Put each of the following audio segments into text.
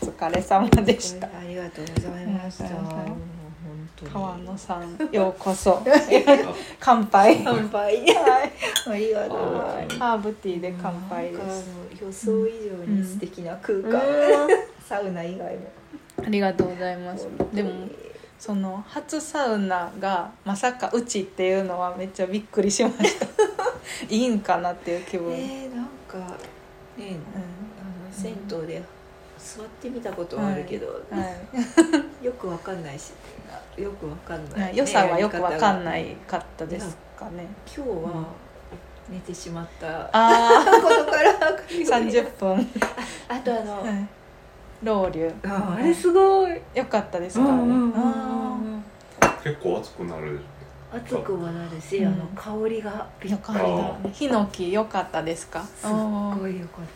お疲れ様でした。ありがとうございました。川野さんようこそ。乾杯。乾杯。はい。ありがとうございます。ハーブティーで乾杯予想以上に素敵な空間。サウナ以外も。ありがとうございます。でもその初サウナがまさかうちっていうのはめっちゃびっくりしました。いいんかなっていう気分、えー、なんかねあの銭湯で座ってみたことはあるけど、うんはい。よくわかんないしよくわかんない、はい。良さはよくわかんないかったですかね。今日は寝てしまった。あ ことからあ30分、あとあの、はい、ロウリュああれすごい。よかったですか、うんうんうんあ結構熱くなる。熱くもなるし、うん。あの香りがびっかくりったヒノキよかったですか？すっごいよかっ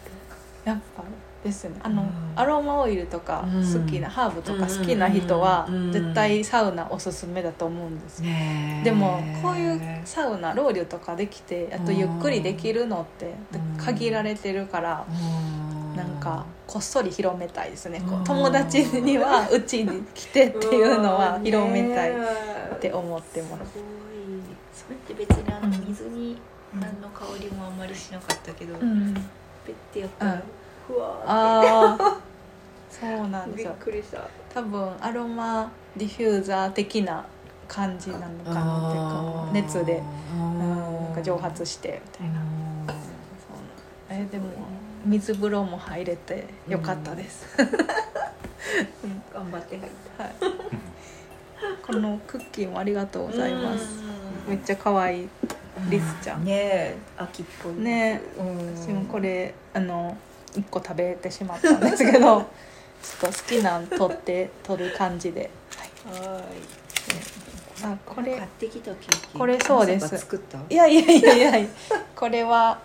やっぱですね。あの、うんアロマオイルとかうん。好きな、ハーブとか好きな人はうん絶対サウナおすすめだと思うんですでもこういうサウナロウリュとかできてあとゆっくりできるのってうん。限られてるからなんかこっそり広めたいですね。友達にはうちに来てっていうのは広めたいっって思ってます。すそれって別にあのうん。水に何の香りもあんまりしなかったけど、うんペッてやったら、うん。ふわああそうなんですよ。くりした。多分アロマディフューザー的な感じなのかなっていうか熱で。うんなんか蒸発してみたいな。えでも水風呂も入れてよかったです、頑張って入っはい、このクッキーもありがとうごたざいます。めっちゃ可愛いリスちゃん。ね。え秋っぽい。ね。うん。私もこれあの1個食べてしまったんですけど ちょっと好きなん取って取る感じで、はい、はい。あこれ。買ってきたケーキ。これそうです。いやいやいやいや。これは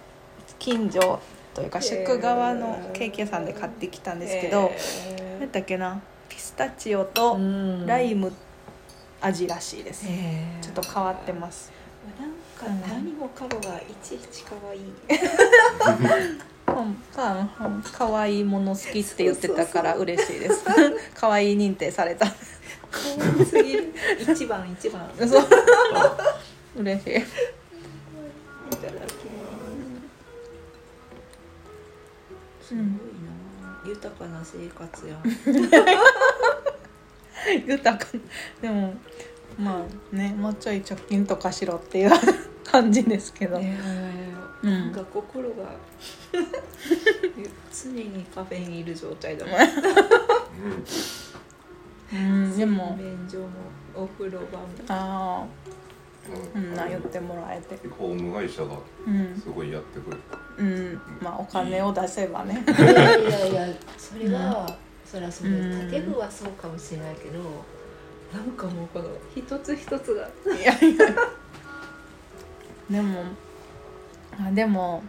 近所というか宿川のケーキ屋さんで買ってきたんですけど、へ何だっけな？ピスタチオとーライム味らしいです、ちょっと変わってますか何もかもがいちいち可愛い。可愛いもの好きって言ってたから嬉しいです。可愛い認定された。可愛すぎる。一番一番。いそう。嬉しい。ただきます。すごいな。豊かな生活や 豊か。でもまあねもうちょい貯金とかしろっていう感じですけど、ねうん。なんか心が 常にカフェにいる状態だもん。うんでも。洗面所もお風呂場も。ああ。うん。うんな言ってもらえて。ホーム会社がうん。すごいやってくれたうん。まあお金を出せばね。いやいやそれは、そりゃそれうん。建具はそうかもしれないけどなんかもうこの一つ一つが。いやいやでもあでも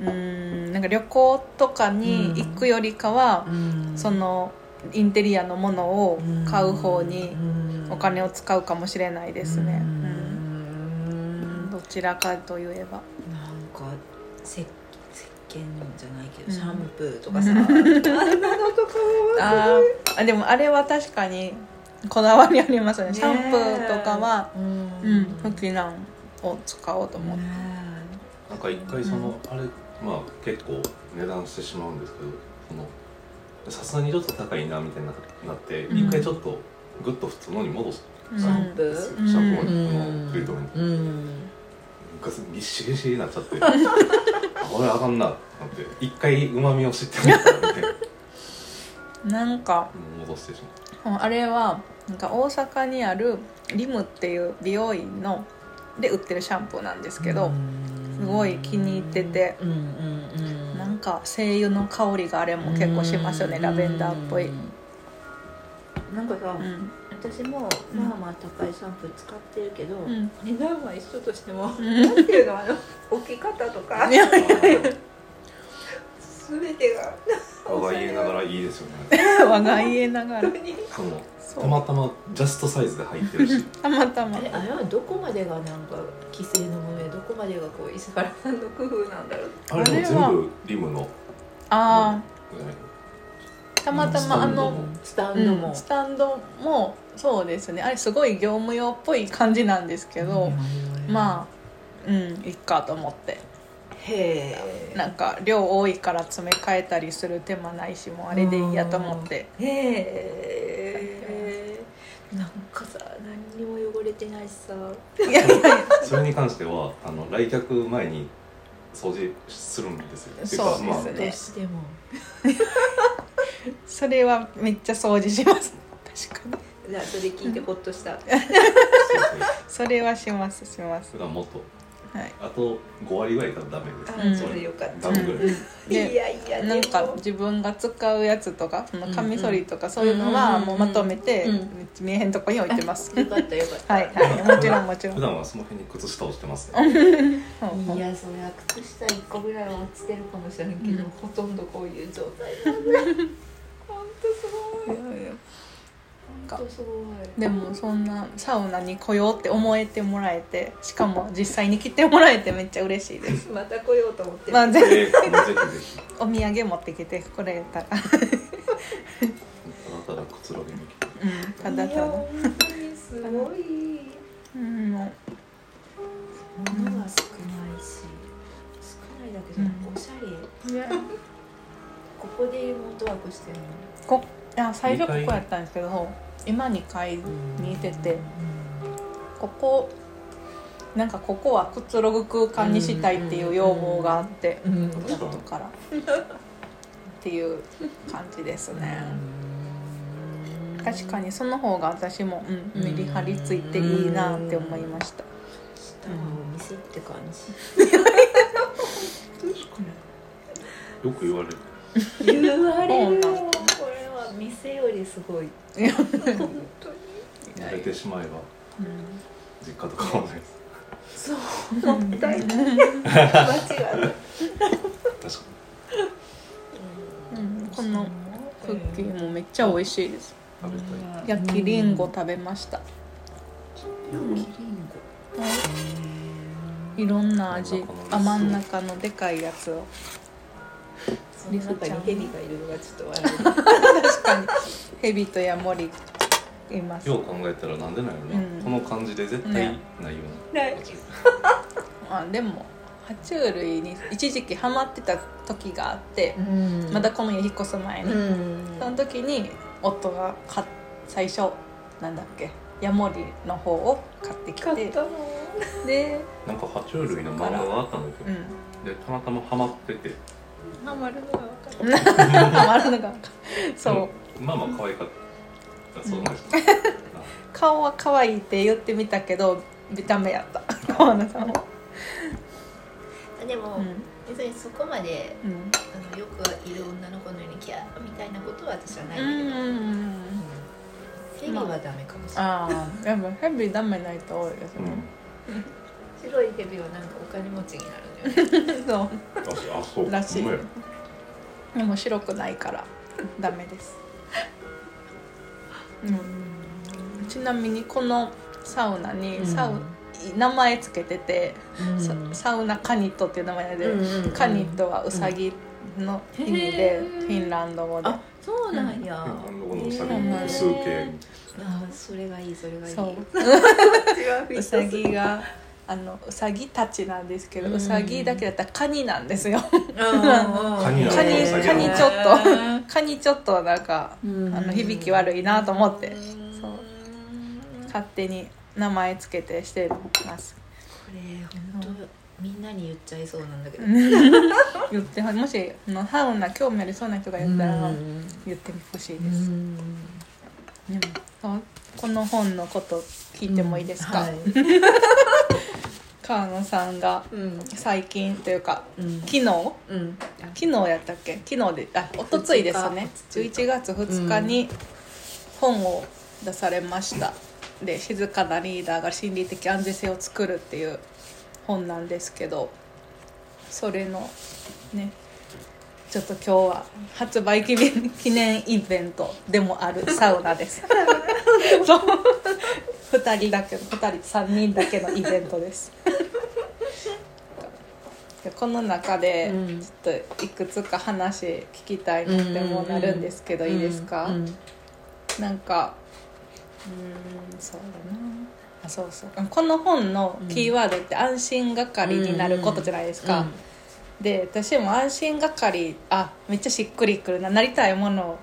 うんなんか旅行とかに行くよりかは、そのインテリアのものを買う方にお金を使うかもしれないですね、ううん。んどちらかといえば。なんかせ石鹸じゃないけうん。どシャンプーとかさ、あんなのとかあーあでもあれは確かにこだわりありますね。ねシャンプーとかは、ううん、好きなんを使おうと思って、なんか一回その、あれまあ結構値段してしまうんですけどそのさすがにちょっと高いなみたいになってうん一、回ちょっとグッと普通のに戻す、うんシャンプー。シャンプーのトリートメントうんがぎっしぎしになっちゃって。あこれあかんなって。なって一回うまみを知ってみたので。なんか戻してしまう。あれはなんか大阪にあるリムっていう美容院ので売ってるシャンプーなんですけど、すごい気に入ってて。うんうんうん。なんか精油の香りがあれも結構しますよね、ラベンダーっぽい、うんなんかさ、私もうん。まあまあ高いシャンプー使ってるけど、うん。値段は一緒としても、ん。なんていうのあの 置き方とか。全てが。我が家ながらいいですよね。や 我が家ながらたまたまジャストサイズで入ってるし。たまたま。あれあれはどこまでがなんか規制のものでどこまでがこう石原さんの工夫なんだろう？あれも全部リムの。あたまたまあのスタンドも。うん、スタンドもそうですね。あれすごい業務用っぽい感じなんですけど、まあうんいっかと思って。へえ。なんか量多いから詰め替えたりする手間ないしもうあれでいいやと思って。へえなんかさ何にも汚れてないしさそれに関してはあの来客前に掃除するんですよ。そうまあですね。どうしても。それはめっちゃ掃除します。確かに。じゃあそれ聞いてほっとした。それはしますします。普段もっとはい。あと5割ぐらい多分ダメです、うん。あそれよかった。ダメぐらい。です、いでやいやなんか自分が使うやつとかそのカミソリとかそういうのはうん。もうまとめてうん。見えへんとこに置いてます。よかったよかった。はいはい。もちろんもちろん。普段はその辺に靴下をしてますね。うん。うんいやそれは靴下1個ぐらいは落ちてるかもしれんけど、うん。ほとんどこういう状態。なんで本当すごい。いやいや本当すごい。でもそんなサウナに来ようって思えてもらえてしかも実際に来てもらえてめっちゃ嬉しいです。また来ようと思ってる、まあぜえー、もうぜひぜひ。お土産持ってきてくれたら。ただただくつろぎに来て。うんただいやただ。本当にすごいうんも物が少ないし少ないだけじゃなくうんおしゃれ。ういやここでリモートワークしてるの。こいや最初ここやったんですけど今2階にいててここなんかここはくつろぐ空間にしたいっていう要望があってうん後から。っていう感じですね。確かにその方が私も、うん、メリハリついていいなって思いました。お店って感じ。よく言われる。言われる。これは店よりすごい。本当に。慣れてしまえばうん実家とかはないです。そう。もったいない。間違いない。確かうん。このクッキーもめっちゃ美味しいです。焼きりんご食べました。焼きりんいろんな味。あ真ん中のでかいやつを。ごその中にヘビがいるのがちょっと。笑う確かにヘビとヤモリいます。よう考えたらなんでなんやろな、うんこの感じで絶対ないような、ない あでも爬虫類に一時期ハマってた時があって、うん。まだこの家引っ越す前に、うん。その時に夫が買っ最初なんだっけヤモリの方を買ってきて。買ったの？でなんか爬虫類の漫画があったんだけど、うん。でたまたまハマっててハマるのが分かったハマるのがそう。まあまあ可愛かった。そうなんです顔は可愛いって言ってみたけど見た目やった。川野さんは。でも、うん。別にそこまでうん。あのよくいる女の子のようにキャーみたいなことは私はないうんだけど、んうんヘビはダメかもしれない、ああやっぱヘビダメな人多いですね、白いヘビはなんかお金持ちになるんだよね。そう。ああそう。らしい。でも白くないからダメです、うん、ちなみにこのサウナにサウ、名前つけてて、ササウナカニットっていう名前で、カニットはウサギの意味で、うんフィンランド語で。あそうなんや、あのこのうさぎうんの数形。あそれがいいそれがいい。そう。違うウサギがあのウサギたちなんですけど、うん。ウサギだけだったらカニなんですよ。カカニカニちょっとカニちょっとなんかうん。あの響き悪いなと思ってうん。そう。勝手に名前つけてしてます。これ本当みんなに言っちゃいそうなんだけど。言ってもしあのサウナ興味ありそうな人が言ったらうん。言ってほしいです、うん。でもこの本のこと聞いてもいいですか、はい 川野さんがうん。最近というかうん。昨日？うん。昨日やったっけ？昨日であ一昨日ですね。11月2日に本を出されました、で静かなリーダーが心理的安全性を作るっていう本なんですけどそれのねちょっと今日は発売記念記念イベントでもあるサウナです。そ う2人だけ2人3人だけのイベントです。でこの中でうん。ちょっといくつか話聞きたいなってもなるんですけど、いいですか、うん。なんかうーんそうだな。あそうそう。この本のキーワードって安心係になることじゃないですか、で私も安心係あめっちゃしっくりくるな。なりたいもの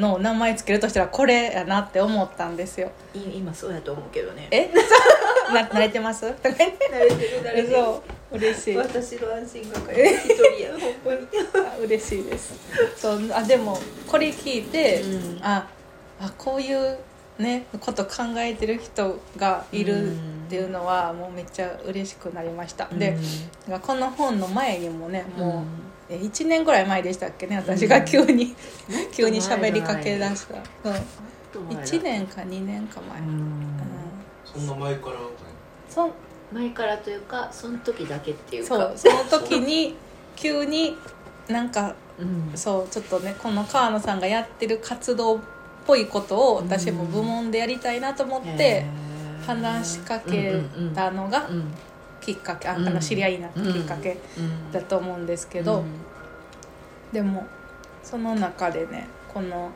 の名前つけるとしたらこれやなって思ったんですよ。い今そうやと思うけどね。え？な慣れてます？慣れてる慣れてる。そう嬉しい。私の安心係一人や。本当に。あ嬉しいです。そうあでもこれ聞いて、うん。ああこういうねこと考えてる人がいるっていうのはもうめっちゃ嬉しくなりました、でこの本の前にもねもう、え1年ぐらい前でしたっけね私が急に、急に喋りかけだした、うん、1年か2年か前、うん。そんな前からそ前からというかその時だけっていうか。そう。その時に急になんかうん。そうちょっとねこの川野さんがやってる活動っぽいことを私も部門でやりたいなと思って話しかけたのがうんきっかけあんの知り合いになったきっかけうん。だと思うんですけど、でもその中でねこの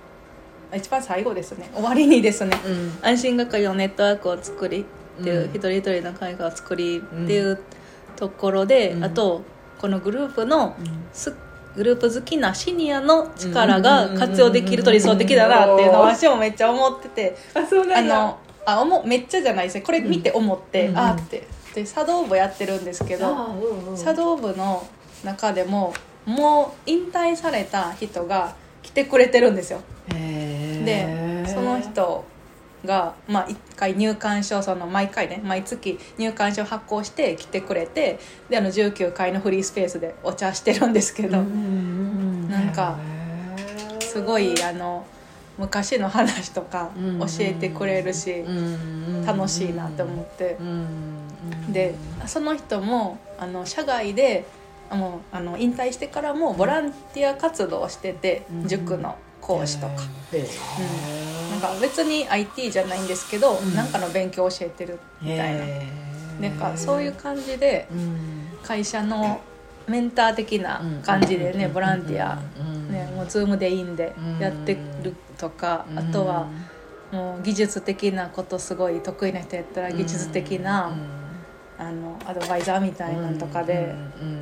一番最後ですね終わりにですねうん。安心係のネットワークを作りっていう、うん。一人一人の会がを作りっていうところで、うん。あとこのグループのうん。すグループ好きなシニアの力が活用できると理想的だなっていうのを私もめっちゃ思っててあそうあのあ思うめっちゃじゃないですね。これ見て思って、うん。あーってで茶道部やってるんですけどあうんうん。茶道部の中でももう引退された人が来てくれてるんですよ。でその人が、まあ、1回入館証その毎回ね毎月入館証発行して来てくれてであの19階のフリースペースでお茶してるんですけど、なんかすごいあの昔の話とか教えてくれるし、楽しいなって思って、でその人もあの社外であもうあの引退してからもボランティア活動をしてて、うん。塾の講師とか。へなんか別に IT じゃないんですけど、うん。なんかの勉強を教えてるみたいな、なんかそういう感じで会社のメンター的な感じでね、ボランティア、ね、もう Zoom でいいんでやってるとか、あとはもう技術的なことすごい得意な人やったら技術的な、あのアドバイザーみたいなのとかで、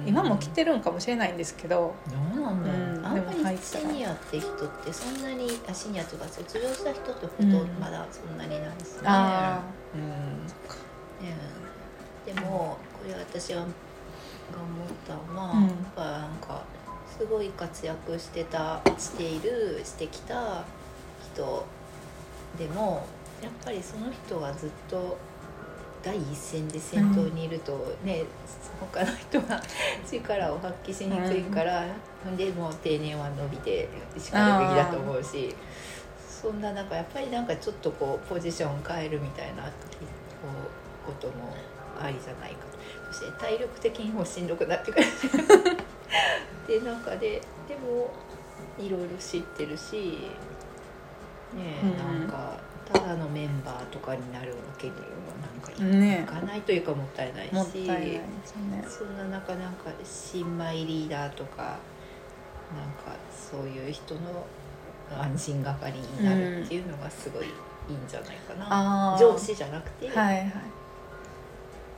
今も来てるんかもしれないんですけど、どうなんだろう、うんあんまでも入りシニアって人ってそんなにあシニアとか卒業した人ってほとん。どまだそんなになんですね、あうん。ねでもこれ私はが思ったのは、うん。やっぱなんかすごい活躍してたしているしてきた人でもやっぱりその人がずっと第一線で先頭にいるとね、他の人が力を発揮しにくいから、でもう定年は伸びてしかるべきだと思うしそんな中やっぱりなんかちょっとこうポジション変えるみたいなこうこともありじゃないか。そして体力的にもしんどくなってくる。で中ででもいろいろ知ってるしねえ、うん。なんかただのメンバーとかになるわけにもなんかいね。かないというかもったいないしね。そんな中なんか新米リーダーとかなんかそういう人の安心係になるっていうのがすごいいいんじゃないかな、あー。上司じゃなくて、はいはい。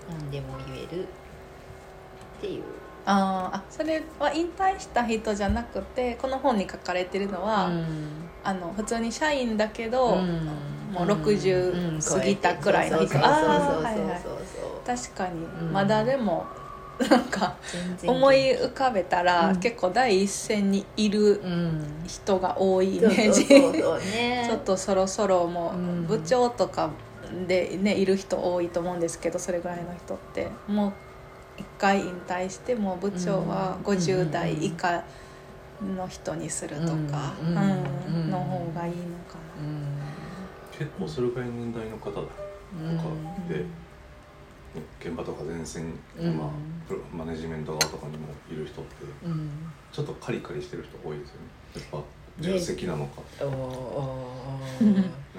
何でも言えるっていう。あー。あそれは引退した人じゃなくてこの本に書かれてるのは、あの普通に社員だけど、もう60過ぎたくらいの人そうそうそうあーそうはいはい。確かに、うん。まだでもなんか思い浮かべたら、うん。結構第一線にいるうん。人が多いイメージ。ちょっとそろそろもううん。部長とかでねいる人多いと思うんですけどそれぐらいの人って。もう一回引退してもう部長はうん。50代以下の人にするとか、うん。の方がいいのか結構それぐらいの年代の方とかうん。で、ね現場とか前線、うん。まあ、プロマネジメント側とかにもいる人ってうん。ちょっとカリカリしてる人多いですよね。やっぱ重責なのか、な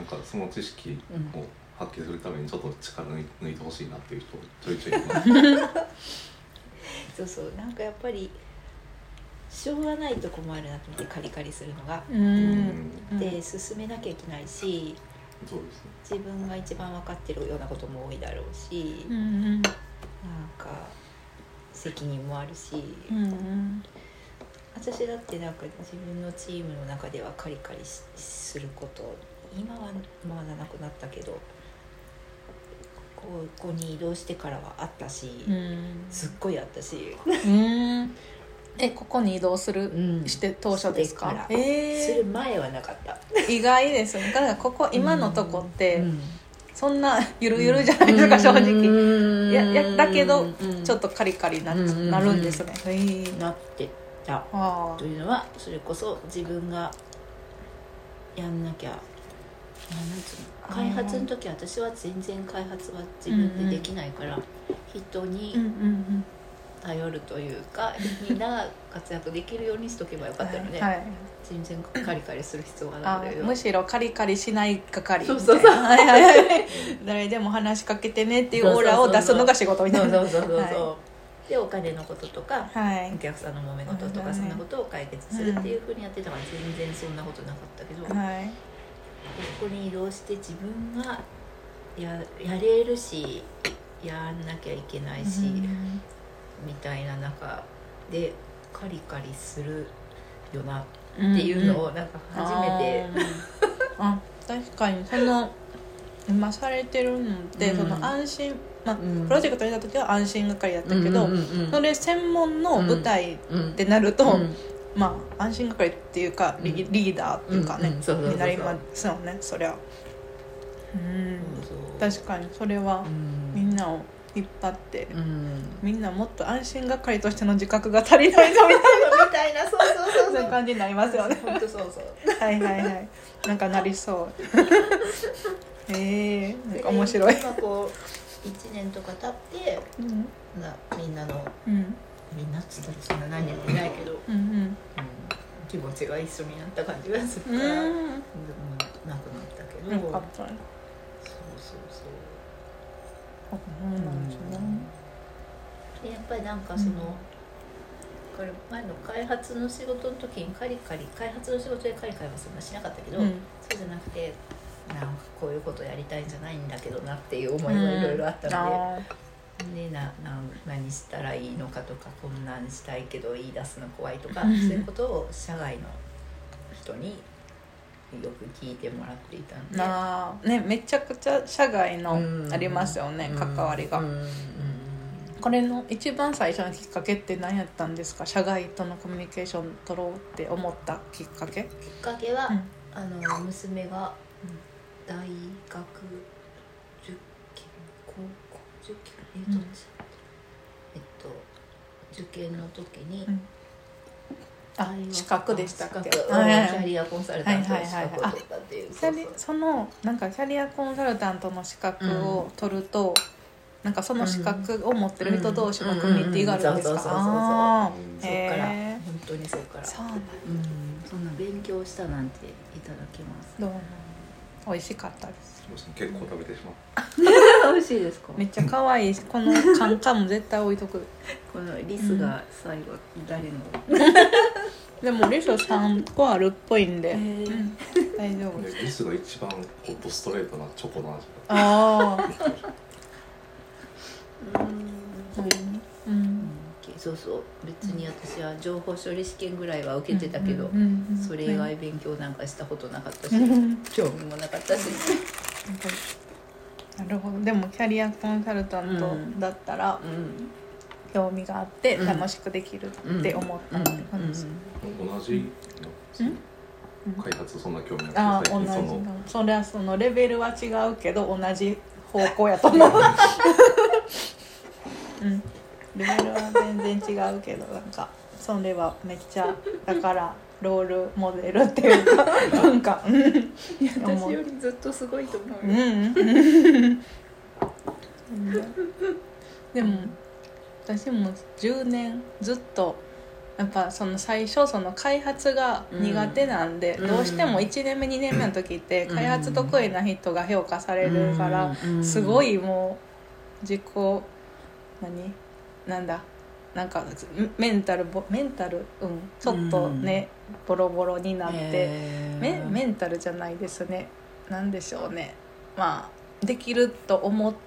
んかその知識を発揮するためにちょっと力抜い抜いてほしいなっていう人ちょいちょいいます。そうそう。なんかやっぱりしょうがないとこもあるなと思ってカリカリするのが、うん。で進めなきゃいけないしそうですね。自分が一番分かってるようなことも多いだろうし、うんうんなんか責任もあるし、うんうん私だってなんか自分のチームの中ではカリカリしすること今はまだなくなったけどここに移動してからはあったし、うん。すっごいあったし、うんえここに移動する？うん。して当初ですか？してから。えする前はなかった。ー、意外ですね。だからここ今のとこって、うん。そんなゆるゆるじゃないですか、正直。直いやいやだけどちょっととカリカリな,、うんなるんですね。へえなってた。あというのはそれこそ自分がやんなきゃなんつうの開発の時私は全然開発は自分でできないから、人うんにうん頼るというか、みんなが活躍できるようにしとけばよかったので、はい、全然カリカリする必要があないけどむしろカリカリしない係そうそうそう誰でも話しかけてねっていうオーラを出すのが仕事みたそいうな。そうそうそうそう、はでお金のこととかはい。お客さんの揉め事とかそんなことを解決するっていうふうにやってたから全然そんなことなかったけど、こはい。こに移動して自分がややれるしやんなきゃいけないし、うんみたいな中でカリカリするよなっっていうのをなんか初めて、あー。あ確かにその今されてるのって、うん。その安心まあ、うん。プロジェクトにいた時は安心係だったけど、うんうんうんうん。それ専門の舞台っうんてなると、うん。まあ安心係っていうかリ,、うん。リーダーっていうかね、になりますよねそりゃ。うん。確かにそれはうん。みんなを引っ張って、うん。みんなもっと安心係としての自覚が足りないぞみたいみたいなそうそうそうなそそうういう感じになりますよね。本当そうそう。はいはいはい。なんかなりそう。ええなんか面白い。今こう1年とか経ってうん。なみんなのうん。みんなっつったらそんな何人もいないけど、うんうん。気持ちが一緒になった感じがするうから、うん、んなくなったけど、よかったねそうそうそうですねでやっぱりなんかその、これ前の開発の仕事の時にカリカリ開発の仕事でカリカリはそんなしなかったけど、うん。そうじゃなくてなんかこういうことやりたいんじゃないんだけどなっていう思いがいろいろあったのあで,、でななん何したらいいのかとかこんなんしたいけど言い出すの怖いとか、うん。そういうことを社外の人によく聞いてもらっていたんーで。なあねめちゃくちゃ社外のうん。ありますよね、関わりが、これの一番最初のきっかけって何やったんですか？社外とのコミュニケーション取ろうって思ったきっかけ？きっかけは、うん。あの娘が大学受験高校？受験えっと、うんえっと受験の時に、うん資格でしたっけ？はいはい。はいキャリアコンサルタントの資格を取ったっていう、そのなんかキャリアコンサルタントの資格を取ると、なんかその資格を持ってる人同士のコミュニティがあるんですか？うん。うんうんそう。そうそうっからへ本当にそっから。ーそうなんだ。うん。そんな勉強したなんていただきます？どうなの美味しかったです。そうですね。結構食べてしまう 美味しいですか？めっちゃ可愛い。しこのカンカンも絶対置いとく。このリスが最後誰の？でもリス3個あるっぽいんで、大丈夫。ですリスが一番こうドストレートなチョコの味ああ。うん。うん。そうそう。別に私は情報処理試験ぐらいは受けてたけど、うんうんうんそれ以外勉強なんかしたことなかったし、うん。興味もなかったし、なるほど。でもキャリアコンサルタントだったらうん興味があってうん。楽しくできるって思ったって感じ。です同じ開発そんな興味なくてああ同じ最近そのなそれはそのレベルは違うけど同じ方向やと思う。うん。レベルは全然違うけどなんかそれはめっちゃだからロールモデルっていうか なんかうん。私よりずっとすごいと思ううよ、ん。でも私も10年ずっとやっぱその最初その開発が苦手なんで、うん。どうしても1年目2年目の時って開発得意な人が評価されるから、うん。すごいもう自己何？なんだ？なんかメンタルボメンタル？うん。ちょっとね、ボロボロになって。メメンタルじゃないですね。なんでしょうね。まあできると思って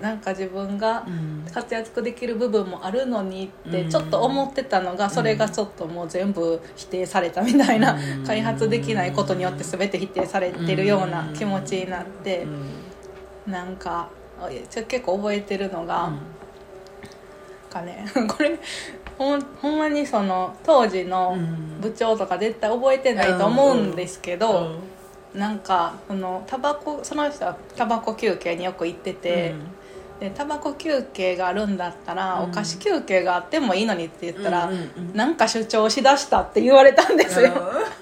なんか自分がうん。活躍できる部分もあるのにってうん。ちょっと思ってたのがそれがちょっともう全部否定されたみたいなうん。開発できないことによって全て否定されてるような気持ちになってうんなんか結構覚えてるのが、かね。これほんほんまにその当時の部長とか絶対覚えてないと思うんですけど、なんかそのタバコその人はタバコ休憩によく行ってて、でタバコ休憩があるんだったら、うん。お菓子休憩があってもいいのにって言ったら、うんうんうん。なんか主張しだしたって言われたんですよ、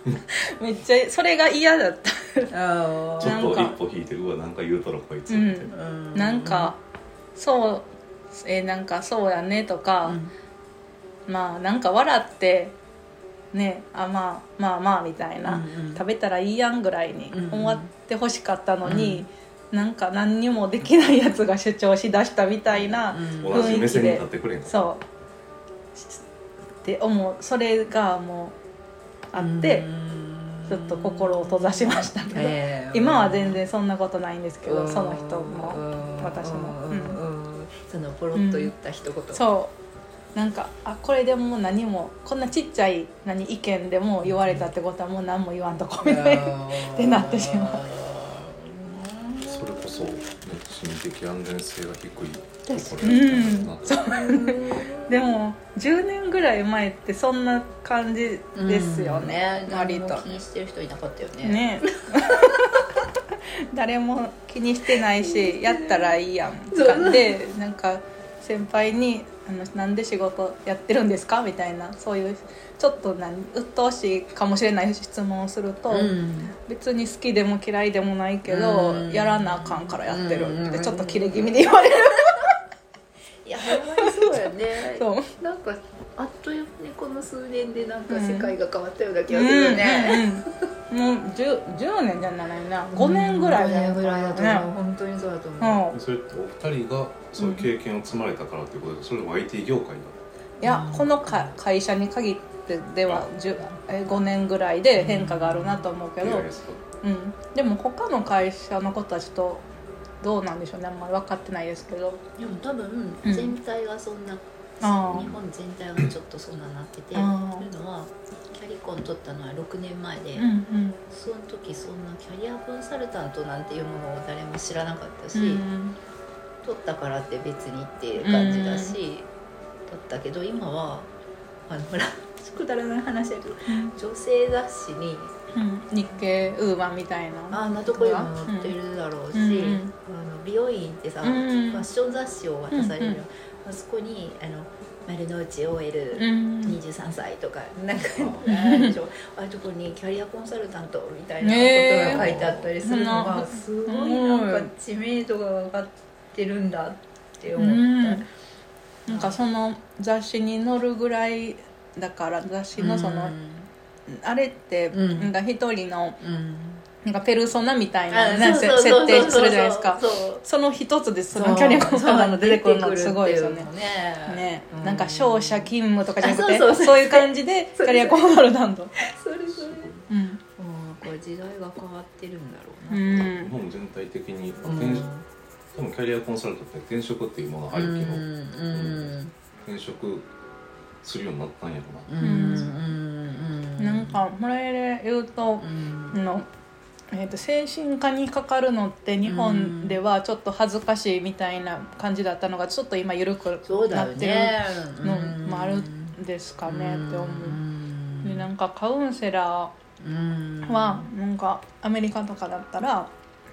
めっちゃそれが嫌だった。あちょっとなんか一歩引いてうわなんか言うたらこいつみたいな、ーなんかそうえーなんかそうやねとか、まあなんか笑ってねあまあまあまあみたいな、うんうん。食べたらいいやんぐらいにうんうん。思ってほしかったのに、なんか何にもできないやつが主張しだしたみたいな、うん同じ目線に立ってくれんかったそう。って思うそれがもうあって、ちょっと心を閉ざしましたけど、えー今は全然そんなことないんですけど、うん。その人も私もうん。うん。そのポロッと言った一言。そうなんかあこれでもう何もこんなちっちゃい何意見でも言われたってことはもう何も言わんとこみたいな。ってなってしまう。それこそ、ね、心理的安全性が低いでも10年ぐらい前ってそんな感じですよね、うん。割と。気にしてる人いなかったよね。ね。誰も気にしてないしやったらいいやんそうかでなんか先輩にあの「なんで仕事やってるんですか?」みたいなそういうちょっと何鬱陶しいかもしれない質問をすると、うん。別に好きでも嫌いでもないけど、うん。やらなあかんからやってる。ってうん。ちょっとキレ気味で言われる、いやほんまにそうやね。そう。なんかあっという間にこの数年でなんか世界が変わったような気がするよね、うんうんうん。もう 10, 10年じゃないな。5年ぐらい5だよ年ぐらいだと。思う、本当にそうだと思う、うんそれってお二人がそういう経験を積まれたからっていうことでそれは IT 業界だ。いやこのか会社に限ってでは10え5年ぐらいで変化があるなと思うけど、ううん、でも他の会社のことはちょっとどうなんでしょうね。あんまり分かってないですけど。でも多分うん。全体がそんな、日本全体がちょっとそんななってて、というのはキャリコン取ったのは6年前で、うんうん。その時そんなキャリアコンサルタントなんていうものを誰も知らなかったし、うん。取ったからって別にっていう感じだし、取ったけど今はあのほら くだらない話だけど女性雑誌にうん。日経ウーマンみたいな。あんなとこにも載ってるだろうし、うんうん。あの美容院ってさ、うん。ファッション雑誌を渡されるよ、うんうんあそこにあの丸の内 OL、うん。23歳とかなんかあ。あるでしょああいうとこにキャリアコンサルタントみたいなことが書いてあったりするのがすごいなんか知名度が上がってるんだって思った。なんかその雑誌に載るぐらいだから雑誌のその、あれってうん。なんか一人のうんなんかペルソナみたいな、あね、設定するじゃないですか。その一つですそのキャリアコンサルタント出てくるのすごいですよね。ねね、うなんか商社勤務とかじゃなくてあそうそう。そうそういう感じでキャリアコンサルタント。それそれ。うん。うん。これ時代が変わってるんだろううな、ん。日本全体的にうん転職多分キャリアコンサルタントって転職っていうものありきのうん転職するようになったんやろな。うんうんうんなんかこれで言うとうん。あの、えー、と精神科にかかるのって日本ではちょっと恥ずかしいみたいな感じだったのがちょっと今緩くなってるねのもあるんですかねって思う。でなんかカウンセラうんーはなんかアメリカとかだったら、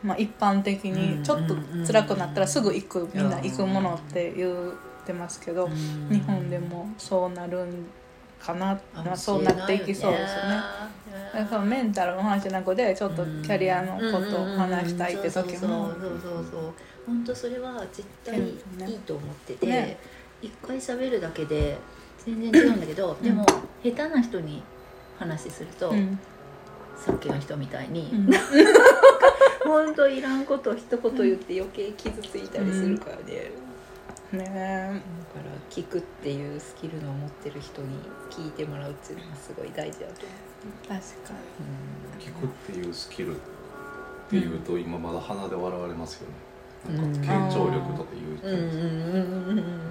まあ、一般的にちょっと辛くなったらすぐ行くみんな行くものって言ってますけど日本でもそうなるんかな、まあ、そうなっていきそうですよね。だからそのメンタルの話なくてちょっとキャリアのことを話したいって時も。そうそうそう。本当それは絶対いいと思ってて、ね。一回喋るだけで全然違うんだけど、でも下手な人に話すると、うん。さっきの人みたいに、うん。本当いらんことを一言言って余計傷ついたりするからね、ね。だから聞くっていうスキルの持ってる人に聞いてもらうっていうのがすごい大事だと思確かう、聞くっていうスキルっていうと、今まだ鼻で笑われますよね。なんか力とか言うう。ん、うん人、うんうんうん。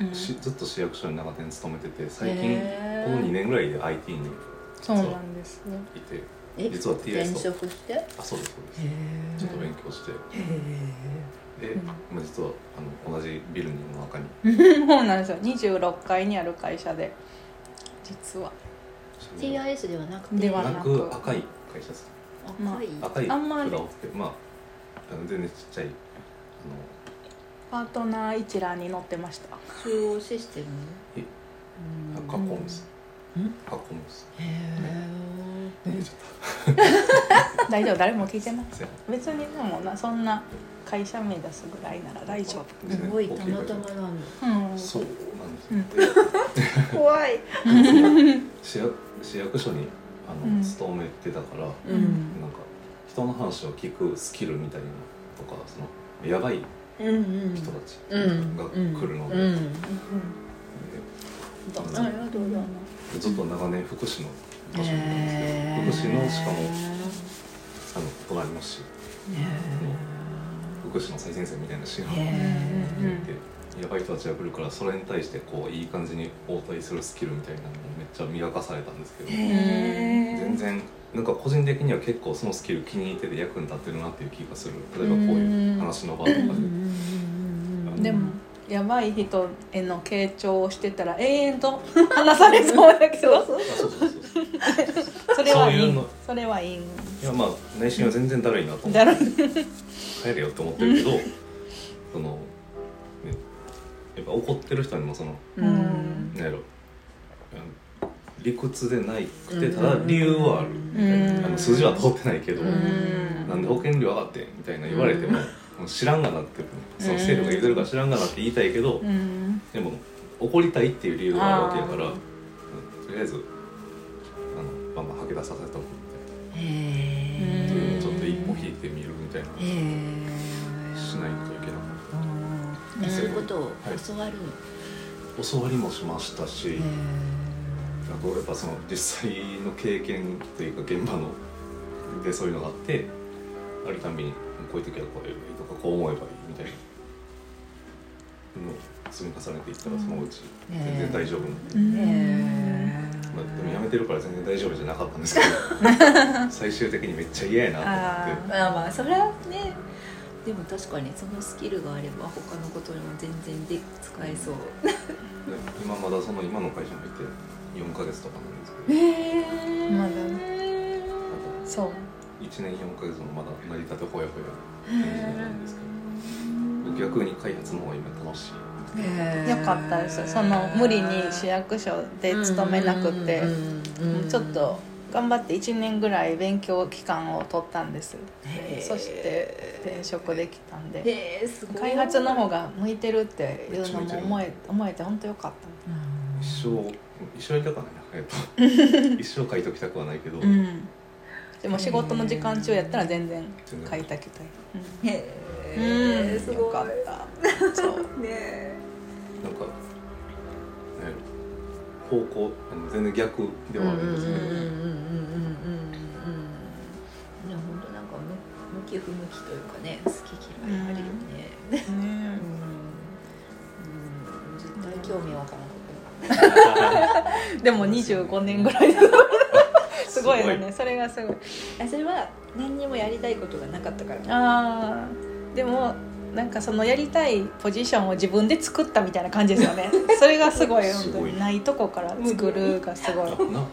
僕ずっと市役所に長年勤めてて最近この2年ぐらいで IT にそうなんですね。いて。え実は TS 転職して？へあそうですそうです。ちょっと勉強して。で、うん。まあ、実はあの同じビルの中に。そうなんですよ。26階にある会社で。実は。TIS ではなくて。なではなくく赤い会社です。赤い、赤いあんまり。札を振ってまああの全然ちっちゃいあパートナー一覧に載ってました。中央システム？えカコムスうん。カコムスへえ 大丈夫？誰も聞いてない。たすいま別にでもなそんな会社名出すぐらいなら大丈せん。すごいたまたまなんだ。夫うんそう。なんですよ、怖い。で市役市役所にあの、うん勤めてたから、うんなんか人の話を聞くスキルみたいなのとかそのやばいうんうん人たちうんが来るので、うんうぞありがとうございまずっと長年福祉の場す所にいたんですへけど福祉のしかもへあの隣の市福祉の最前線みたいな市がへうんでやばい人たちが来るからそれに対してこういい感じに応対するスキルみたいなのをめっちゃ磨かされたんですけどえ全然なんか個人的には結構そのスキル気に入ってて役に立ってるなっていう気がする。例えばこういう話の場とかで。でもやばい人への傾聴をしてたら永遠と話されそうだけど。あそうそうそう それはいいそういうのそれはいい。いやまあ内心は全然だるいなと思って。だろ帰れよって思ってるけどその、ね、やっぱ怒ってる人にもそのうん。なんやろ。うん理屈でないくてただ理由はある。うん。あの筋は通ってないけど、うん。なんで保険料上がってんみたいな言われても、もう知らんがなってその制度が言うてるから知らんがなって言いたいけど、うん。でも怒りたいっていう理由があるわけやからとりあえず出させとくみへたいな、うんっていうのをちょっと一歩引いてみるみたいな、えしないといけなかっでそういうことをはい。教わる。教わりもしましたし、へあとやっぱその実際の経験というか現場のでそういうのがあってあるたんびにこういう時はこうやればいいとかこう思えばいいみたいなのを積み重ねていったらそのうち全然大丈夫になって、えまあ、でもやめてるから全然大丈夫じゃなかったんですけど 最終的にめっちゃ嫌やなと思って。まあまあそれはねでも確かにそのスキルがあれば他のことにも全然で使えそう。で今まだその今の会社に入って4ヶ月とかなんですけど。へえまだ。あそう。と1年4ヶ月のまだ成り立てほやほやエンジニアなんですけど。逆に開発の方が今楽しいよかったですその無理に市役所で勤めなくてちょっと頑張って1年ぐらい勉強期間を取ったんです。そして転職できたんで。へえすごい。開発の方が向いてるっていうのも思え思えて本当よかっ一生一生やりたくはないな、えっと、一生書いときたくはないけど、たうん。でも仕事の時間中やったら全然書いてあげたいへうん、えすごい。よかった。そう。ねなんか、ね、方向あの全然逆ではあるんですけど、うんうんうんうんうんうんうんいや本当なんか向向き不向きというかね好き嫌いあるよね。ねうん、うん、絶対興味わからなかっ でも25年ぐらい。すごいよね。それがすごいそれは何にもやりたいことがなかったから。あーでもなんかそのやりたいポジションを自分で作ったみたいな感じですよね。それがすごいすごい。本当にないとこから作る。がすごい、あ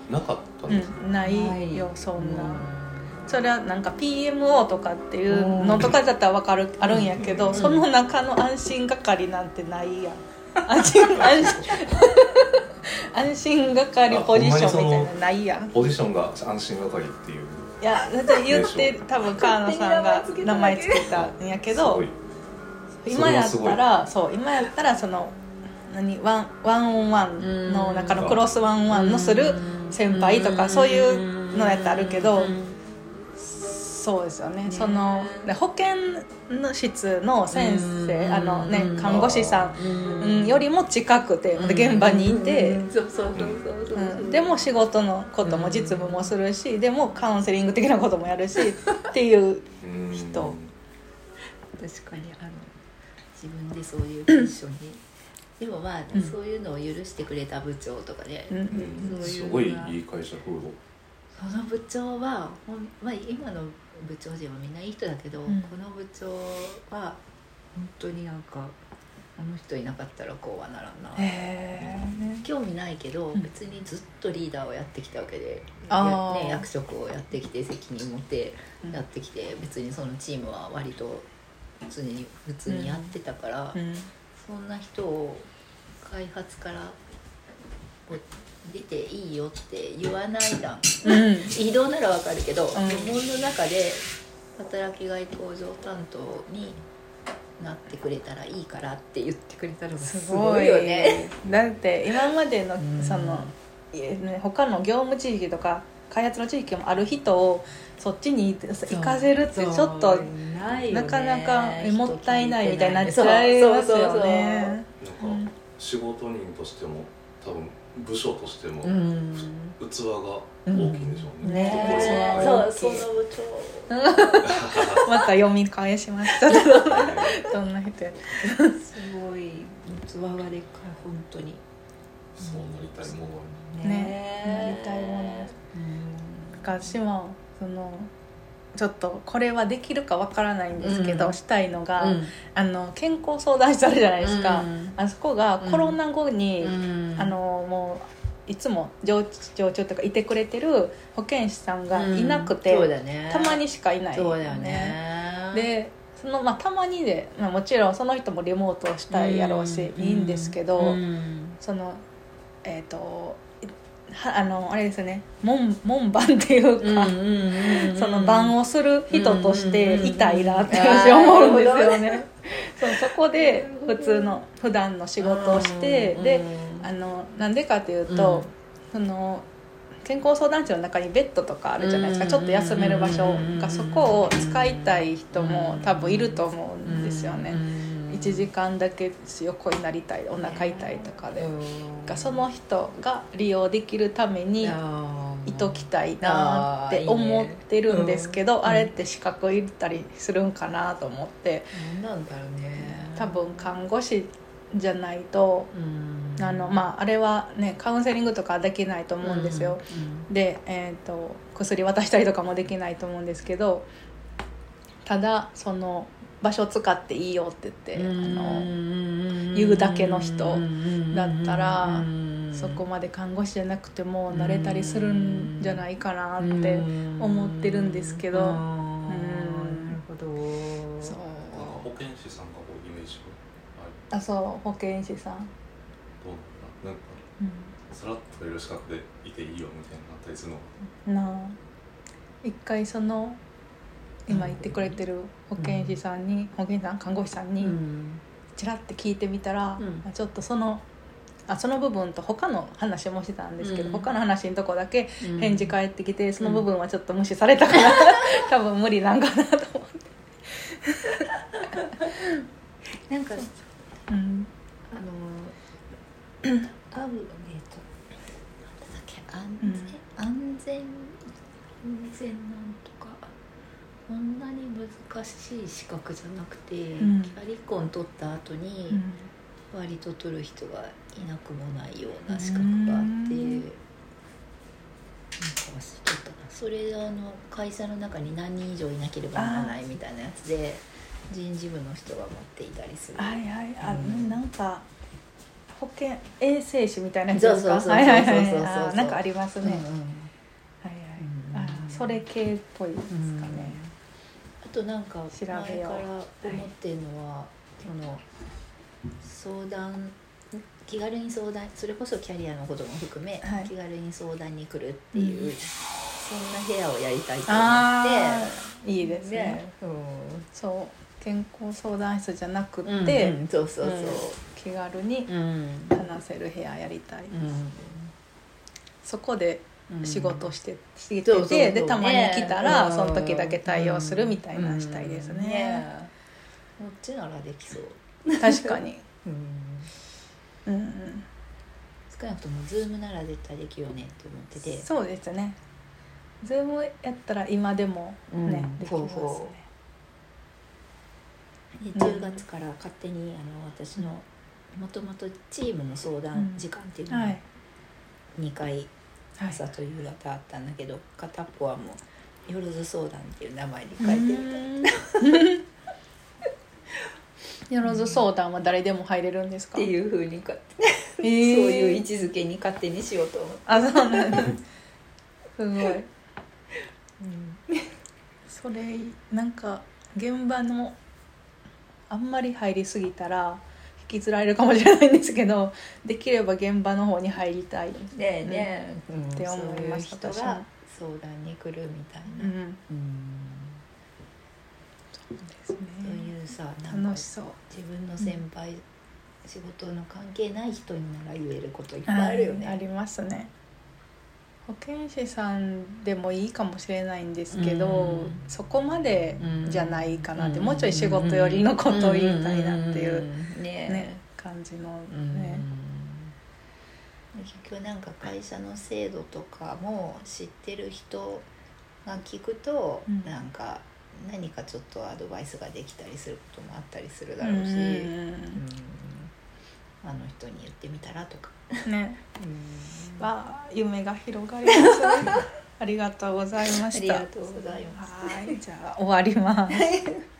ななかったんです、うん、ないよそんな。それはなんか PMO とかっていうのとかだったら分かるあるんやけど、うん。その中の安心係なんてないやん。安心安心安心係ポジションみたいなのないやん。ポジションが安心係っていう。いやだって言って多分川野さんが名前つけたんやけど今やったらそう今やったらその何ワンワンオンワンの中のクロスワンオンワンのする先輩とかそういうのやったらあるけどそうですよね。そので保健の室の先生あのね看護師さん、うん、よりも近くてで現場にいて、そうそうそうそうそう、うん、でも仕事のことも実務もするし、でもカウンセリング的なこともやるし っていううん。人確かにあの自分でそういうポジションに。でもまあ、うん。そういうのを許してくれた部長とかね、うん。すごいいい会社風土。その部長はほん、まあ、今の部長陣はみんないい人だけど、うん。この部長は本当になんかあの人いなかったらこうはならんな、へえ興味ないけど、うん。別にずっとリーダーをやってきたわけで、ね、役職をやってきて責任持ってやってきて、別にそのチームは割と普通に普通にやってたから、うん。そんな人を開発から出ていいよって言わないじゃんうん。移動ならわかるけど、ん。部門の中で働きがい向上担当になってくれたらいいからって言ってくれたのがすすごいよね。だって今までのうん。その、いえね、他の業務地域とか開発の地域もある人をそっちに行かせるってちょっとなかなかえもったいないみたいになっちそうゃいますそうそうそうよね。なんか仕事人としても多分部署としても器うん。が大きいんでしょうね。そうその部長。また読み返しました。どんな人やすごい器割れか本当に。そうなりたいものね。なりたいもの。私もそのちょっとこれはできるかわからないんですけど、うん。したいのが、うん。あの健康相談室あるじゃないですか、うん。あそこがコロナ後に、うん。あのもういつも常常駐というかいてくれてる保健師さんがいなくて、ね。たまにしかいないそうだよね。でそのまあたまにで、まあ、もちろんその人もリモートをしたいやろうし、うん。いいんですけど、うん。そのえっ、とはあのあれですね。門門番っていうか、その番をする人としていたいなって私思うんですよね。そうそこで普通の普段の仕事をしてであのなんでかというと、その健康相談所の中にベッドとかあるじゃないですか、うんちょっと休める場所うんがそこを使いたい人も多分いると思うんですよね。1時間だけ横になりたいお腹痛いとかで、がその人が利用できるためにいときたいなって思ってるんですけどあ,、れって資格いったりするんかなと思って。何なんだろうね。多分看護師じゃないとあの、まあ、あれはねカウンセリングとかできないと思うんですよ、で、えー、と薬渡したりとかもできないと思うんですけどただその場所使っていいよって言って、あの言うだけの人だったらそこまで看護師じゃなくても慣れたりするんじゃないかなって思ってるんですけど。なるほど。そう。保健師さんがこうイメージがあそう保健師さん、どうなんなんかさらっといる資格でいていいよみたいになったりするのなあ。一回その今言ってくれてる保健師さんに、保健師さん看護師さんにちらって聞いてみたら、うん。ちょっとそのあその部分と他の話もしてたんですけど、うん。他の話のとこだけうん。返事返ってきて、その部分はちょっと無視されたから、多分無理なんかなと思って、なんかう。ん、あのえっ、となんだっけ安全、安全安全なんこんなに難しい資格じゃなくて、ん。キャリコン取った後に割と取る人がいなくもないような資格があって、うん。なんか忘れちゃったな。それあの会社の中に何人以上いなければならないみたいなやつで人事部の人が持っていたりする。はいはい。あ、うん。なんか保健衛生士みたいなやつですか？そうそうそうそうはいはいはい。そうそうそうあなんかありますね、うんうん。はいはい、うん。あそれ系っぽいですかね、あとなんか前から思ってるのは、その相談気軽に相談それこそキャリアのことも含め、はい。気軽に相談に来るっていう、うん。そんな部屋をやりたいと思あっあいいてですね。うそう。健康相談室じゃなくんうんて、うんそうそうそう、気軽にうん。話せる部屋やりたい、うん。そこでうん仕事して,、しててでたまに来たら、ね。その時だけ対応するみたいなしたいですうんね,、こっちならできそう、確かに、うん、うんうん、少なくともズームなら絶対できるよねって思ってて。そうですね。ズームやったら今でもね、うん。できますね。で10月から勝手にあの私のもともとチームの相談時間っていうのがはい。2回はい朝と夕方あったんだけど片っぽはもう「よろず相談」っていう名前に変えてみたい よろず相談は誰でも入れるんですか？っていうふうにか、えー。そういう位置づけに勝手にしようと思って、あそうなんだ。すごい。それなんか現場のあんまり入りすぎたら引きずられるかもしれないんですけどできれば現場の方に入りたい、ね。えねえ、うんって思いましたそういう人が相談に来るみたいな、うん、うん。ですねそういうさ楽しそう。自分の先輩、仕事の関係ない人になら言えることいっぱいあるよね、はいありますね保健師さんでもいいかもしれないんですけど、うん。そこまでじゃないかなって、うん。もうちょい仕事寄りのことを言いたいなっていう、うん。ね。ね感じのうんね、結局なんか会社の制度とかも知ってる人が聞くと、うん。なんか何かちょっとアドバイスができたりすることもあったりするだろうし、うん。うん。あの人に言ってみたらとか、ね。うん。わあ夢が広がりますね。ありがとうございまあした。りがとうございます。はいじゃあ終わります